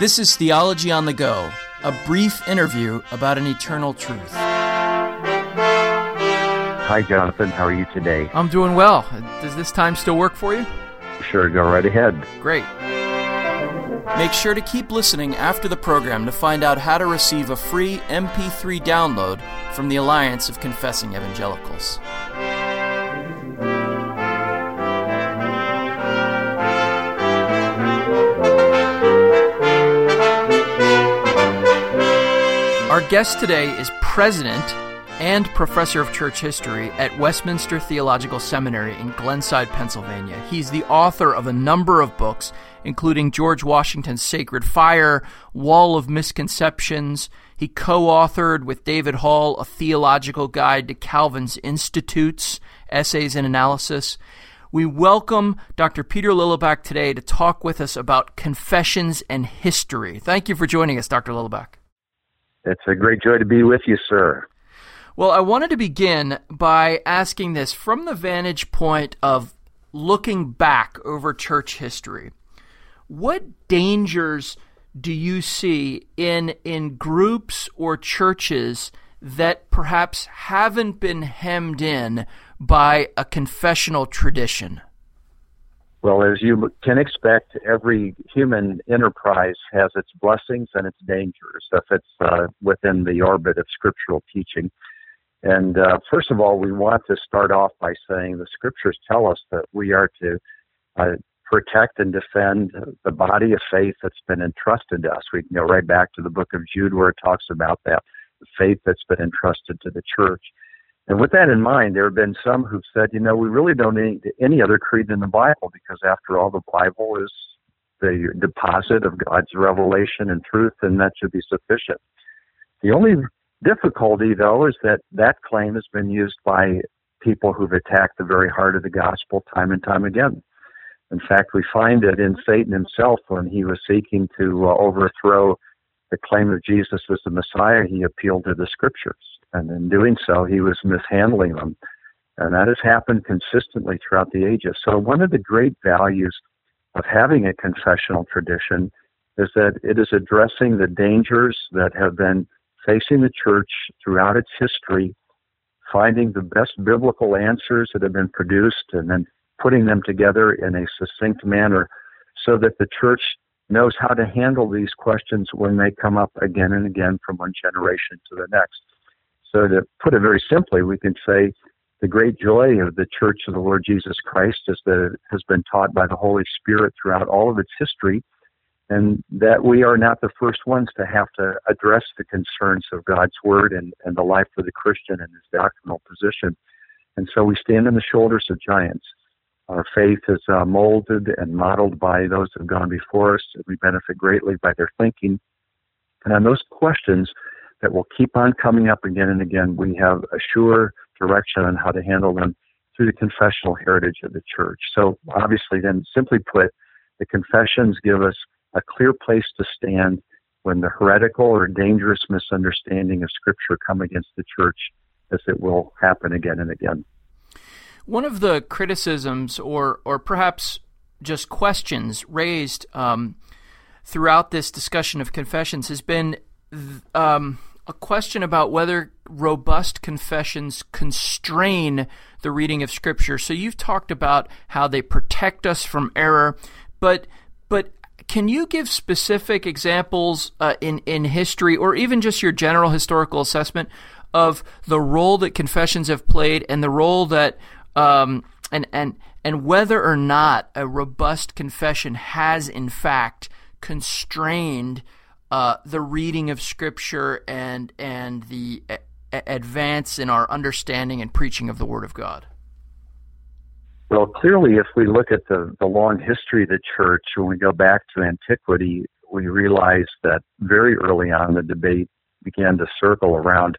This is Theology on the Go, a brief interview about an eternal truth. Hi, Jonathan. How are you today? I'm doing well. Does this time still work for you? Sure, go right ahead. Great. Make sure to keep listening after the program to find out how to receive a free MP3 download from the Alliance of Confessing Evangelicals. Guest today is President and Professor of Church History at Westminster Theological Seminary in Glenside, Pennsylvania. He's the author of a number of books, including George Washington's Sacred Fire, Wall of Misconceptions. He co authored with David Hall a theological guide to Calvin's Institutes, Essays and Analysis. We welcome Dr. Peter Lillback today to talk with us about confessions and history. Thank you for joining us, Dr. Lillback. It's a great joy to be with you, sir. Well, I wanted to begin by asking this from the vantage point of looking back over church history. What dangers do you see in in groups or churches that perhaps haven't been hemmed in by a confessional tradition? Well, as you can expect, every human enterprise has its blessings and its dangers if it's uh, within the orbit of scriptural teaching. And uh, first of all, we want to start off by saying the scriptures tell us that we are to uh, protect and defend the body of faith that's been entrusted to us. We can go right back to the book of Jude where it talks about that, faith that's been entrusted to the church. And with that in mind, there have been some who've said, you know, we really don't need any other creed than the Bible because, after all, the Bible is the deposit of God's revelation and truth, and that should be sufficient. The only difficulty, though, is that that claim has been used by people who've attacked the very heart of the gospel time and time again. In fact, we find it in Satan himself when he was seeking to uh, overthrow the claim of Jesus as the Messiah, he appealed to the scriptures. And in doing so, he was mishandling them. And that has happened consistently throughout the ages. So, one of the great values of having a confessional tradition is that it is addressing the dangers that have been facing the church throughout its history, finding the best biblical answers that have been produced, and then putting them together in a succinct manner so that the church knows how to handle these questions when they come up again and again from one generation to the next. So, to put it very simply, we can say the great joy of the Church of the Lord Jesus Christ is that it has been taught by the Holy Spirit throughout all of its history, and that we are not the first ones to have to address the concerns of God's Word and, and the life of the Christian and his doctrinal position. And so we stand on the shoulders of giants. Our faith is uh, molded and modeled by those who have gone before us. and We benefit greatly by their thinking. And on those questions, that will keep on coming up again and again. We have a sure direction on how to handle them through the confessional heritage of the church. So, obviously, then, simply put, the confessions give us a clear place to stand when the heretical or dangerous misunderstanding of Scripture come against the church, as it will happen again and again. One of the criticisms, or or perhaps just questions raised um, throughout this discussion of confessions, has been um, a question about whether robust confessions constrain the reading of Scripture. So you've talked about how they protect us from error, but but can you give specific examples uh, in in history, or even just your general historical assessment of the role that confessions have played and the role that um, and and and whether or not a robust confession has in fact constrained uh, the reading of Scripture and and the a- advance in our understanding and preaching of the Word of God? Well, clearly, if we look at the, the long history of the church, when we go back to antiquity, we realize that very early on the debate began to circle around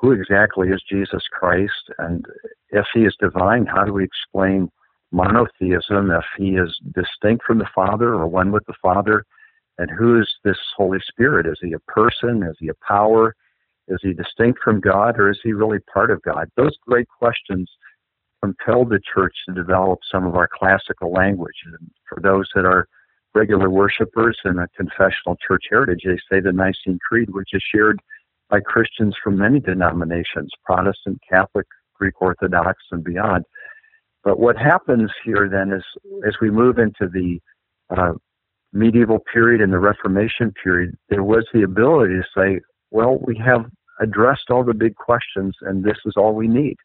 who exactly is Jesus Christ, and if he is divine, how do we explain monotheism? If he is distinct from the Father or one with the Father, and who is this Holy Spirit? Is he a person? Is he a power? Is he distinct from God or is he really part of God? Those great questions compelled the church to develop some of our classical language. And for those that are regular worshipers in a confessional church heritage, they say the Nicene Creed, which is shared by Christians from many denominations, Protestant, Catholic, Greek Orthodox, and beyond. But what happens here then is, as we move into the uh, medieval period and the Reformation period, there was the ability to say, well, we have addressed all the big questions, and this is all we need.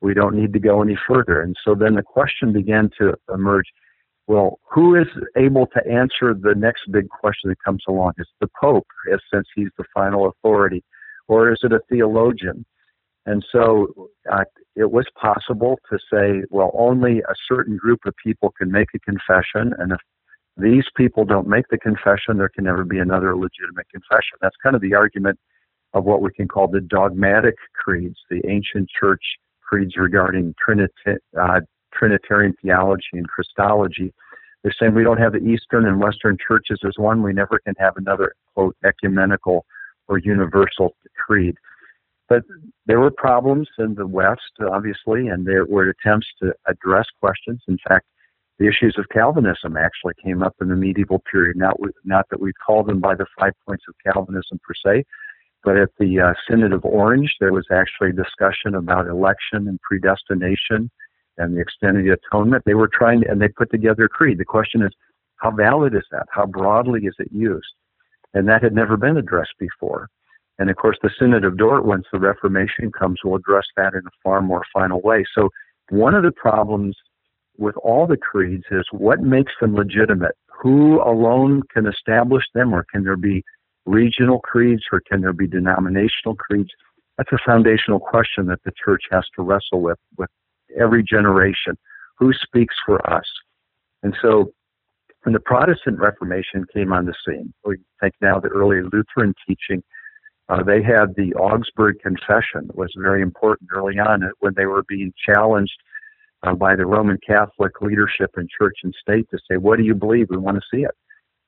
We don't need to go any further. And so then the question began to emerge well, who is able to answer the next big question that comes along? Is the Pope, since he's the final authority, or is it a theologian? And so uh, it was possible to say, well, only a certain group of people can make a confession, and if these people don't make the confession, there can never be another legitimate confession. That's kind of the argument of what we can call the dogmatic creeds, the ancient church creeds regarding Trinity, uh, Trinitarian theology and Christology. They're saying we don't have the Eastern and Western churches as one. We never can have another, quote, ecumenical or universal creed. But there were problems in the West, obviously, and there were attempts to address questions. In fact, the issues of Calvinism actually came up in the medieval period. Not, not that we call them by the five points of Calvinism per se, but at the uh, Synod of Orange, there was actually discussion about election and predestination and the extent of the atonement. They were trying to, and they put together a creed. The question is, how valid is that? How broadly is it used? And that had never been addressed before. And of course, the Synod of Dort, once the Reformation comes, will address that in a far more final way. So, one of the problems with all the creeds is what makes them legitimate? Who alone can establish them, or can there be regional creeds, or can there be denominational creeds? That's a foundational question that the church has to wrestle with, with every generation. Who speaks for us? And so when the Protestant Reformation came on the scene, we think now the early Lutheran teaching, uh, they had the Augsburg Confession was very important early on when they were being challenged uh, by the Roman Catholic leadership in church and state to say, what do you believe? We want to see it.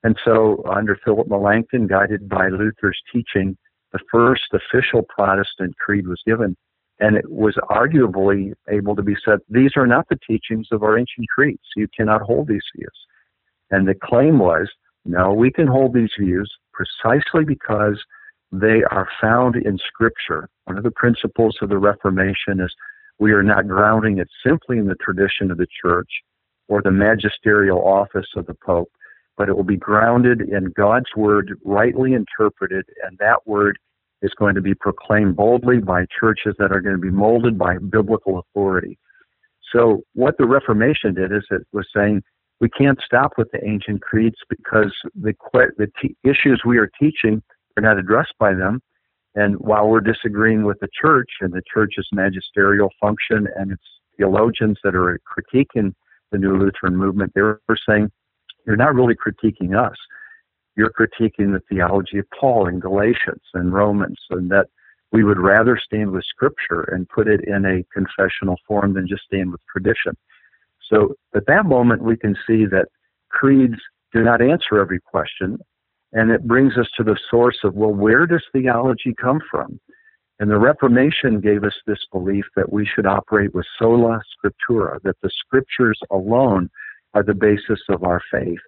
And so under Philip Melanchthon, guided by Luther's teaching, the first official Protestant creed was given and it was arguably able to be said, these are not the teachings of our ancient creeds. You cannot hold these views. And the claim was, no, we can hold these views precisely because they are found in Scripture. One of the principles of the Reformation is we are not grounding it simply in the tradition of the church or the magisterial office of the Pope, but it will be grounded in God's Word, rightly interpreted, and that Word is going to be proclaimed boldly by churches that are going to be molded by biblical authority. So what the Reformation did is it was saying we can't stop with the ancient creeds because the the t- issues we are teaching are not addressed by them. And while we're disagreeing with the church and the church's magisterial function and its theologians that are critiquing the New Lutheran movement, they're saying you're not really critiquing us you're critiquing the theology of Paul in Galatians and Romans, and that we would rather stand with Scripture and put it in a confessional form than just stand with tradition. So at that moment, we can see that creeds do not answer every question, and it brings us to the source of, well, where does theology come from? And the Reformation gave us this belief that we should operate with sola scriptura, that the scriptures alone are the basis of our faith.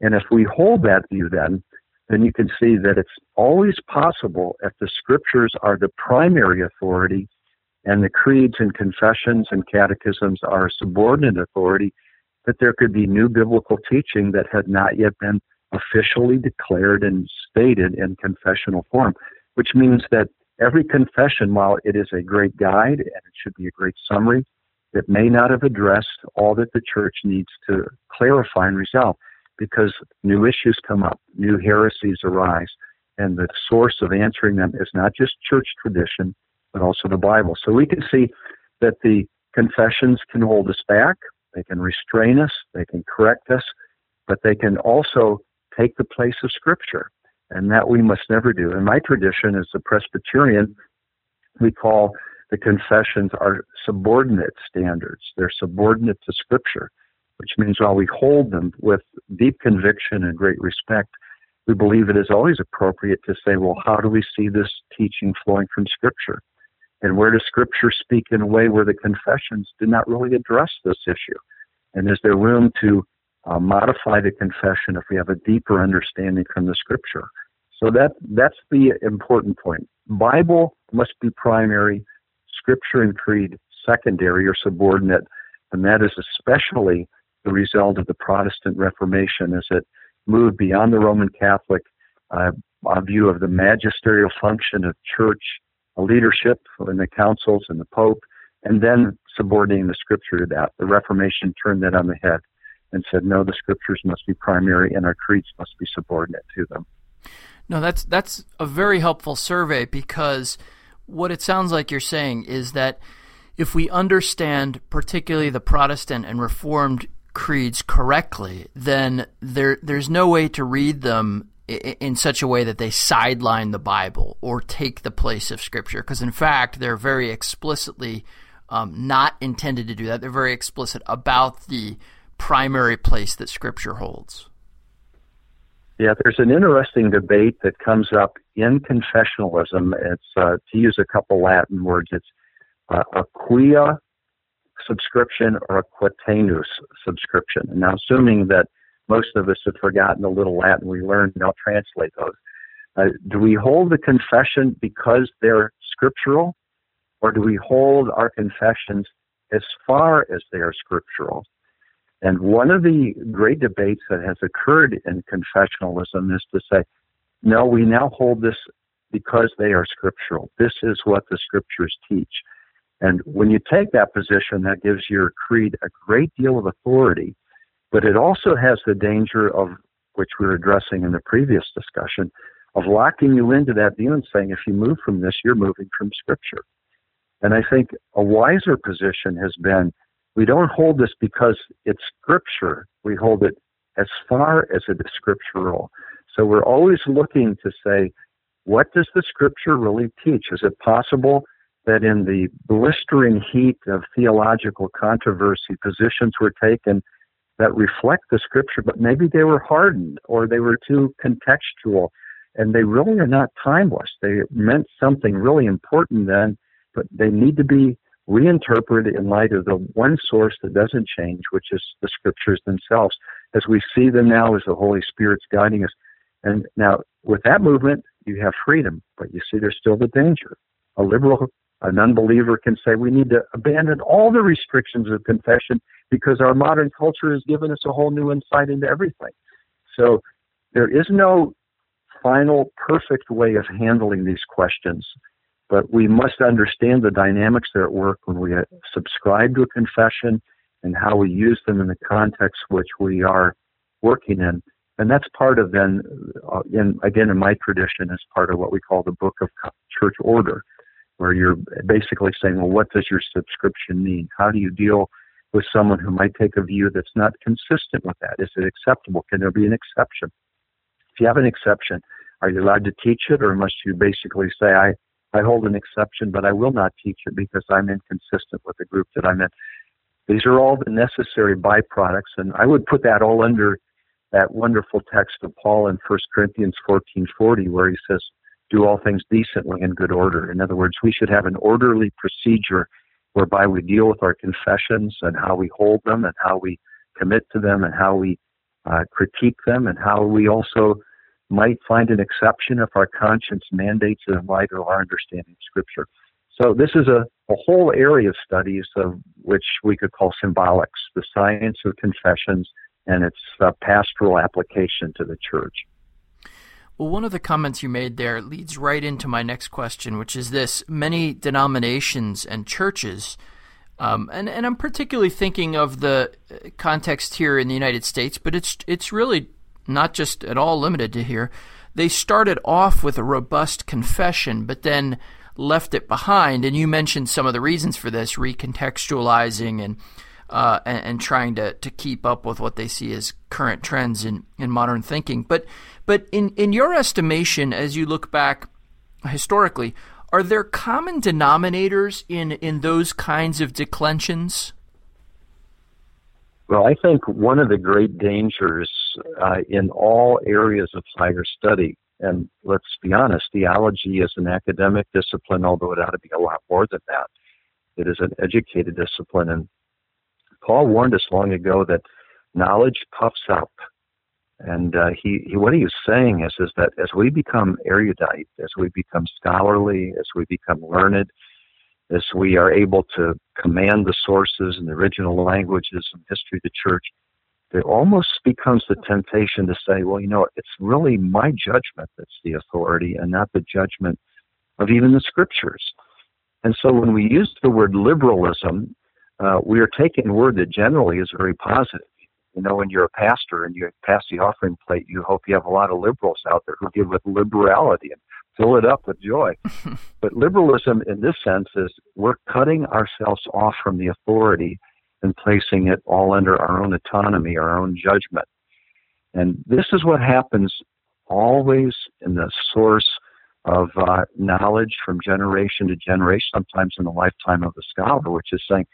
And if we hold that view, then, then you can see that it's always possible if the scriptures are the primary authority and the creeds and confessions and catechisms are subordinate authority, that there could be new biblical teaching that had not yet been officially declared and stated in confessional form, which means that every confession, while it is a great guide and it should be a great summary, it may not have addressed all that the church needs to clarify and resolve because new issues come up, new heresies arise, and the source of answering them is not just church tradition, but also the Bible. So we can see that the confessions can hold us back, they can restrain us, they can correct us, but they can also take the place of Scripture, and that we must never do. In my tradition, as a Presbyterian, we call the confessions our subordinate standards. They're subordinate to Scripture which means while we hold them with deep conviction and great respect, we believe it is always appropriate to say, well, how do we see this teaching flowing from Scripture? And where does Scripture speak in a way where the confessions do not really address this issue? And is there room to uh, modify the confession if we have a deeper understanding from the scripture. So that that's the important point. Bible must be primary, scripture and creed secondary or subordinate, and that is especially the result of the Protestant Reformation as it moved beyond the Roman Catholic uh, view of the magisterial function of church leadership in the councils and the Pope, and then subordinating the scripture to that. The Reformation turned that on the head and said, no, the scriptures must be primary and our creeds must be subordinate to them. No, that's that's a very helpful survey because what it sounds like you're saying is that if we understand particularly the Protestant and Reformed creeds correctly, then there there's no way to read them in such a way that they sideline the Bible or take the place of Scripture, because in fact they're very explicitly um, not intended to do that. They're very explicit about the primary place that Scripture holds. Yeah, there's an interesting debate that comes up in confessionalism. It's uh, to use a couple Latin words. It's uh, a quia subscription or a quatenus subscription. Now, assuming that most of us have forgotten a little Latin we learned, and I'll translate those. Uh, do we hold the confession because they're scriptural, or do we hold our confessions as far as they are scriptural? And one of the great debates that has occurred in confessionalism is to say, no, we now hold this because they are scriptural. This is what the scriptures teach. And when you take that position, that gives your creed a great deal of authority, but it also has the danger of, which we were addressing in the previous discussion, of locking you into that view and saying, if you move from this, you're moving from Scripture. And I think a wiser position has been we don't hold this because it's scripture. We hold it as far as it is scriptural. So we're always looking to say, what does the scripture really teach? Is it possible that in the blistering heat of theological controversy, positions were taken that reflect the scripture, but maybe they were hardened or they were too contextual and they really are not timeless. They meant something really important then, but they need to be reinterpreted in light of the one source that doesn't change, which is the scriptures themselves, as we see them now as the Holy Spirit's guiding us. And now, with that movement, you have freedom, but you see there's still the danger. A liberal, an unbeliever can say we need to abandon all the restrictions of confession because our modern culture has given us a whole new insight into everything. So there is no final perfect way of handling these questions. But we must understand the dynamics that are at work when we subscribe to a confession and how we use them in the context which we are working in. And that's part of then, uh, in, again, in my tradition, is part of what we call the Book of Church Order, where you're basically saying, well, what does your subscription mean? How do you deal with someone who might take a view that's not consistent with that? Is it acceptable? Can there be an exception? If you have an exception, are you allowed to teach it, or must you basically say, I, I hold an exception, but I will not teach it because I'm inconsistent with the group that I'm in. These are all the necessary byproducts, and I would put that all under that wonderful text of Paul in 1 Corinthians 14:40, where he says, "Do all things decently and good order." In other words, we should have an orderly procedure whereby we deal with our confessions and how we hold them and how we commit to them and how we uh, critique them and how we also might find an exception if our conscience mandates it in light of our understanding of Scripture. So this is a, a whole area of studies of which we could call symbolics, the science of confessions and its uh, pastoral application to the church. Well, one of the comments you made there leads right into my next question, which is this: many denominations and churches, um, and and I'm particularly thinking of the uh, context here in the United States, but it's it's really not just at all limited to here. They started off with a robust confession, but then left it behind. And you mentioned some of the reasons for this, recontextualizing and uh, and, and, trying to, to keep up with what they see as current trends in, in modern thinking. But but in, in your estimation, as you look back historically, are there common denominators in, in those kinds of declensions? Well, I think one of the great dangers uh, in all areas of higher study, and let's be honest, theology is an academic discipline, although it ought to be a lot more than that. It is an educated discipline, and Paul warned us long ago that knowledge puffs up. And uh, he, he, what he is saying is, is that as we become erudite, as we become scholarly, as we become learned, as we are able to command the sources and the original languages and history of the church, there almost becomes the temptation to say, well, you know, it's really my judgment that's the authority and not the judgment of even the scriptures. And so when we use the word liberalism, uh, we are taking word that generally is very positive. You know, when you're a pastor and you pass the offering plate, you hope you have a lot of liberals out there who give with liberality and fill it up with joy. but liberalism, in this sense, is we're cutting ourselves off from the authority and placing it all under our own autonomy, our own judgment. And this is what happens always in the source of uh, knowledge from generation to generation, sometimes in the lifetime of the scholar, which is saying,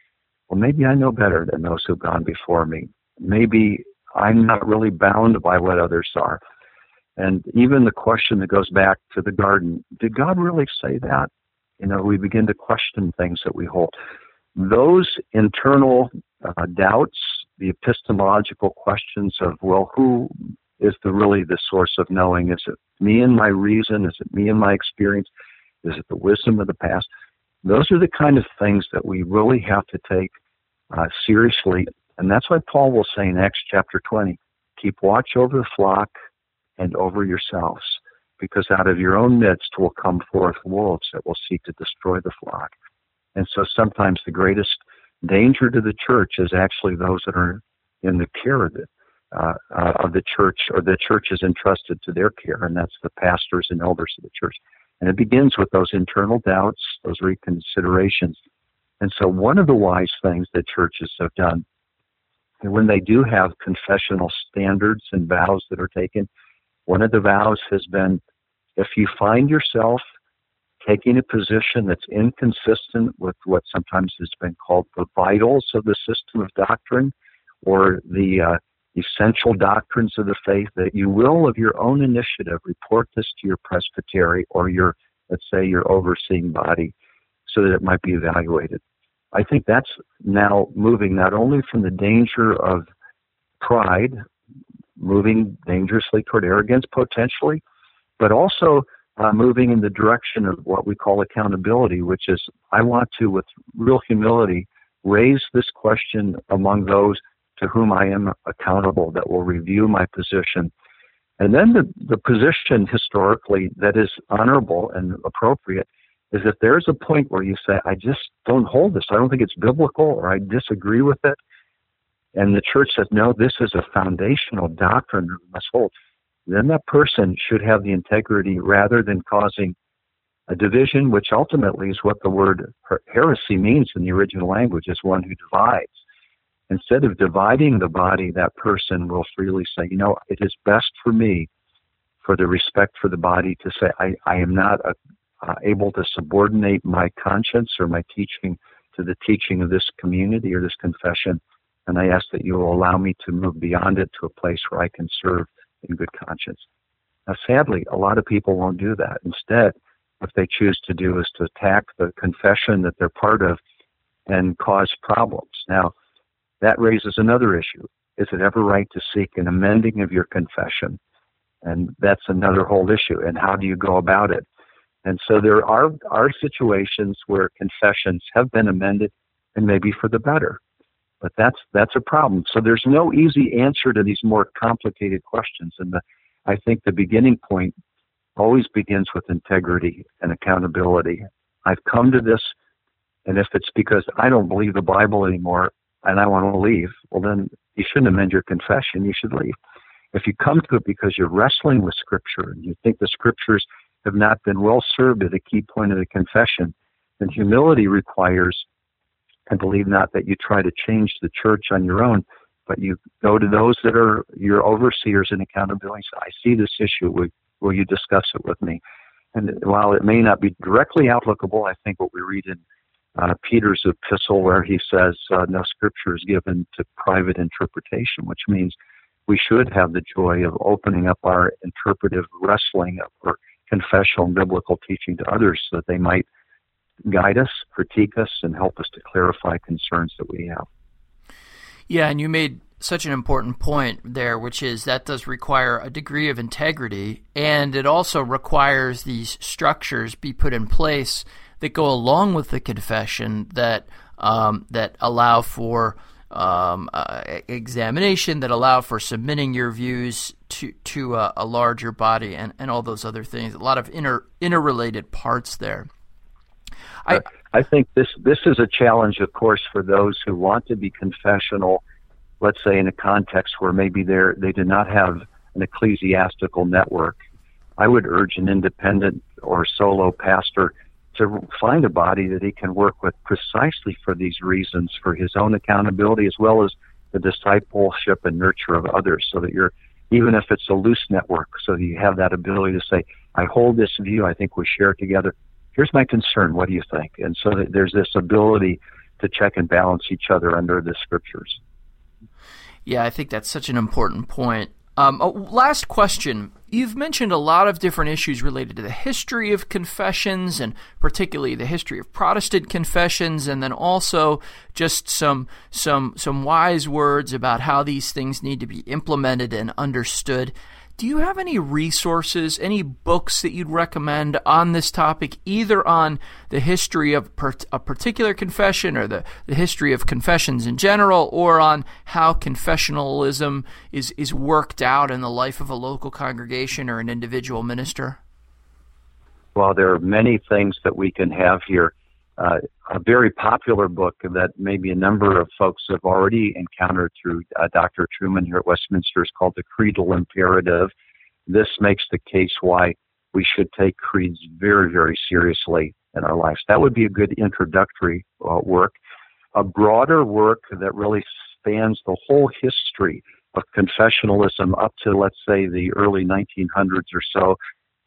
well, maybe I know better than those who've gone before me. Maybe I'm not really bound by what others are. And even the question that goes back to the garden, did God really say that? You know, we begin to question things that we hold. Those internal uh, doubts, the epistemological questions of, well, who is the really the source of knowing? Is it me and my reason? Is it me and my experience? Is it the wisdom of the past? Those are the kind of things that we really have to take uh, seriously. And that's why Paul will say in Acts chapter 20 keep watch over the flock and over yourselves, because out of your own midst will come forth wolves that will seek to destroy the flock. And so sometimes the greatest danger to the church is actually those that are in the care of the, uh, uh, of the church, or the church is entrusted to their care, and that's the pastors and elders of the church. And it begins with those internal doubts, those reconsiderations. And so, one of the wise things that churches have done, and when they do have confessional standards and vows that are taken, one of the vows has been if you find yourself taking a position that's inconsistent with what sometimes has been called the vitals of the system of doctrine or the uh, essential doctrines of the faith, that you will, of your own initiative, report this to your presbytery or your, let's say, your overseeing body so that it might be evaluated. I think that's now moving not only from the danger of pride moving dangerously toward arrogance potentially, but also uh, moving in the direction of what we call accountability, which is I want to, with real humility, raise this question among those to whom I am accountable that will review my position. And then the, the position historically that is honorable and appropriate is if there's a point where you say, I just don't hold this, I don't think it's biblical, or I disagree with it, and the church says, no, this is a foundational doctrine that we must hold, then that person should have the integrity rather than causing a division, which ultimately is what the word heresy means in the original language, is one who divides. Instead of dividing the body, that person will freely say, you know, it is best for me, for the respect for the body, to say, I, I am not a, uh, able to subordinate my conscience or my teaching to the teaching of this community or this confession and I ask that you will allow me to move beyond it to a place where I can serve in good conscience. Now, sadly, a lot of people won't do that. Instead, what they choose to do is to attack the confession that they're part of and cause problems. Now, that raises another issue. Is it ever right to seek an amending of your confession? And that's another whole issue. And how do you go about it? And so there are, are situations where confessions have been amended and maybe for the better. But that's that's a problem. So there's no easy answer to these more complicated questions. And the, I think the beginning point always begins with integrity and accountability. I've come to this, and if it's because I don't believe the Bible anymore and I want to leave, well then you shouldn't amend your confession. You should leave. If you come to it because you're wrestling with Scripture and you think the Scriptures have not been well served at a key point of the confession, then humility requires and believe not that you try to change the church on your own, but you go to those that are your overseers and accountability. I see this issue. Will, will you discuss it with me? And while it may not be directly applicable, I think what we read in uh, Peter's epistle, where he says, uh, No scripture is given to private interpretation, which means we should have the joy of opening up our interpretive wrestling or confessional biblical teaching to others so that they might guide us, critique us, and help us to clarify concerns that we have. Yeah, and you made such an important point there, which is that does require a degree of integrity, and it also requires these structures be put in place that go along with the confession that um, that allow for um, uh, examination, that allow for submitting your views to to a, a, larger body, and, and all those other things. A lot of inter interrelated parts there. I, I think this this is a challenge, of course, for those who want to be confessional. Let's say in a context where maybe they they do not have an ecclesiastical network. I would urge an independent or solo pastor to find a body that he can work with precisely for these reasons, for his own accountability as well as the discipleship and nurture of others, so that you're even if it's a loose network, so you have that ability to say, I hold this view, I think we share it together here's my concern. What do you think? And so that there's this ability to check and balance each other under the scriptures. Yeah, I think that's such an important point. Um, oh, last question. You've mentioned a lot of different issues related to the history of confessions and particularly the history of Protestant confessions and then also just some some some wise words about how these things need to be implemented and understood. Do you have any resources, any books that you'd recommend on this topic, either on the history of a particular confession or the, the history of confessions in general, or on how confessionalism is, is worked out in the life of a local congregation or an individual minister? Well, there are many things that we can have here uh, a very popular book that maybe a number of folks have already encountered through uh, Dr. Trueman here at Westminster is called The Creedal Imperative. This makes the case why we should take creeds very, very seriously in our lives. That would be a good introductory uh, work. A broader work that really spans the whole history of confessionalism up to, let's say, the early 1900s or so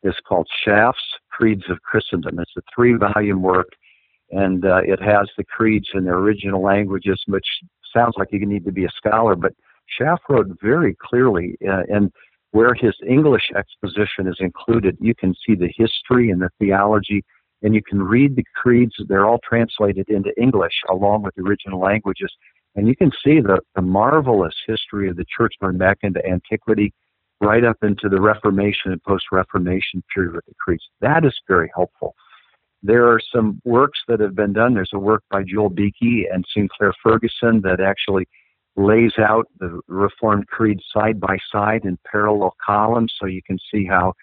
is called Schaff's Creeds of Christendom. It's a three volume work and uh, it has the creeds in their original languages, which sounds like you need to be a scholar. But Schaff wrote very clearly, uh, and where his English exposition is included, you can see the history and the theology, and you can read the creeds. They're all translated into English along with the original languages, and you can see the, the marvelous history of the church going back into antiquity, right up into the Reformation and post-Reformation period with the creeds. That is very helpful. There are some works that have been done. There's a work by Joel Beeke and Sinclair Ferguson that actually lays out the Reformed Creed side by side in parallel columns so you can see how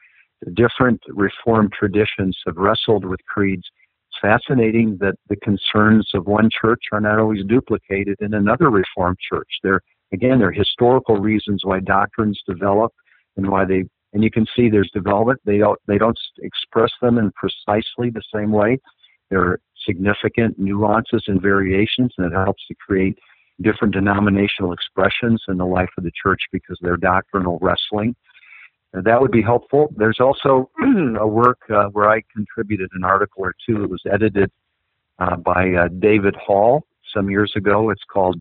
the different Reformed traditions have wrestled with creeds. It's fascinating that the concerns of one church are not always duplicated in another Reformed church. There, again, there are historical reasons why doctrines develop and why they and you can see there's development. They don't they don't express them in precisely the same way. There are significant nuances and variations, and it helps to create different denominational expressions in the life of the church because they're doctrinal wrestling. And that would be helpful. There's also a work uh, where I contributed an article or two. It was edited uh, by uh, David Hall some years ago. It's called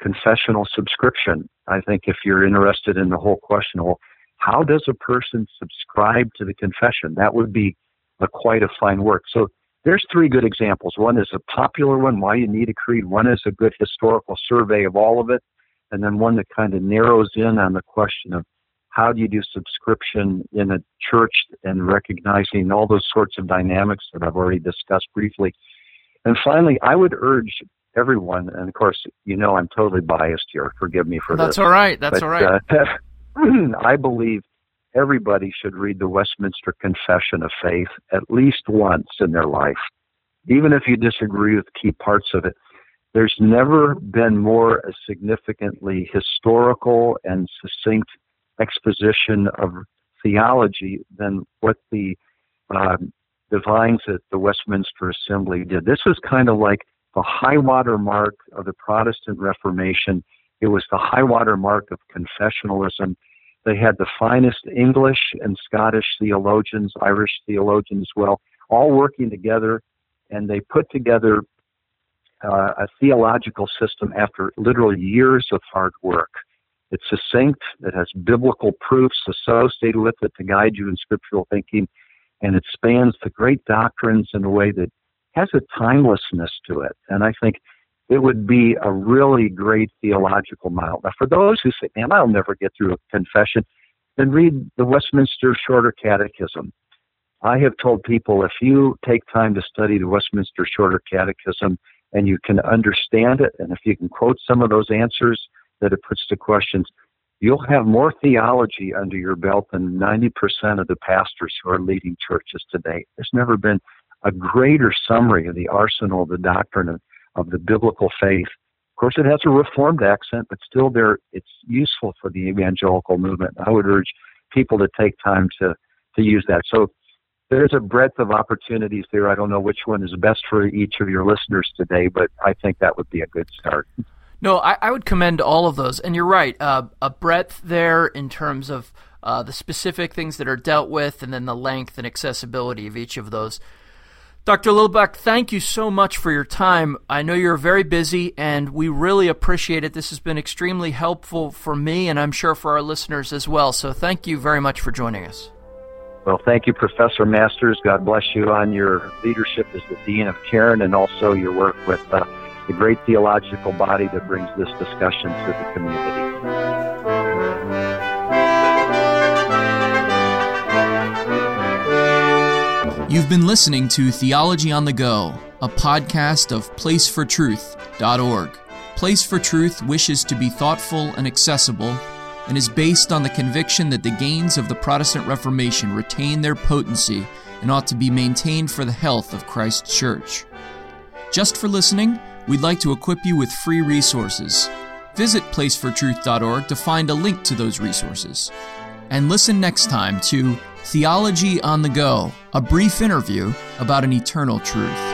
Confessional Subscription. I think if you're interested in the whole question, well, how does a person subscribe to the confession? That would be a, quite a fine work. So there's three good examples. One is a popular one, why you need a creed. One is a good historical survey of all of it. And then one that kind of narrows in on the question of how do you do subscription in a church and recognizing all those sorts of dynamics that I've already discussed briefly. And finally, I would urge everyone, and of course, you know I'm totally biased here. Forgive me for That's this. That's all right. That's but, all right. Uh, I believe everybody should read the Westminster Confession of Faith at least once in their life, even if you disagree with key parts of it. There's never been more a significantly historical and succinct exposition of theology than what the um, divines at the Westminster Assembly did. This was kind of like the high water mark of the Protestant Reformation. It was the high water mark of confessionalism they had the finest English and Scottish theologians, Irish theologians as well, all working together, and they put together uh, a theological system after literally years of hard work. It's succinct, it has biblical proofs associated with it to guide you in scriptural thinking, and it spans the great doctrines in a way that has a timelessness to it. And I think it would be a really great theological model. Now, for those who say, man, I'll never get through a confession, then read the Westminster Shorter Catechism. I have told people if you take time to study the Westminster Shorter Catechism and you can understand it, and if you can quote some of those answers that it puts to questions, you'll have more theology under your belt than 90% of the pastors who are leading churches today. There's never been a greater summary of the arsenal of the doctrine of, of the biblical faith. Of course, it has a reformed accent, but still, there it's useful for the evangelical movement. I would urge people to take time to to use that. So there's a breadth of opportunities there. I don't know which one is best for each of your listeners today, but I think that would be a good start. No, I, I would commend all of those, and you're right. Uh, a breadth there in terms of uh, the specific things that are dealt with, and then the length and accessibility of each of those. Dr. Lillback, thank you so much for your time. I know you're very busy, and we really appreciate it. This has been extremely helpful for me, and I'm sure for our listeners as well. So thank you very much for joining us. Well, thank you, Professor Masters. God bless you on your leadership as the Dean of Cairn and also your work with uh, the great theological body that brings this discussion to the community. You've been listening to Theology on the Go, a podcast of placefortruth.org. Place for Truth wishes to be thoughtful and accessible and is based on the conviction that the gains of the Protestant Reformation retain their potency and ought to be maintained for the health of Christ's Church. Just for listening, we'd like to equip you with free resources. Visit placefortruth.org to find a link to those resources. And listen next time to Theology on the Go, a brief interview about an eternal truth.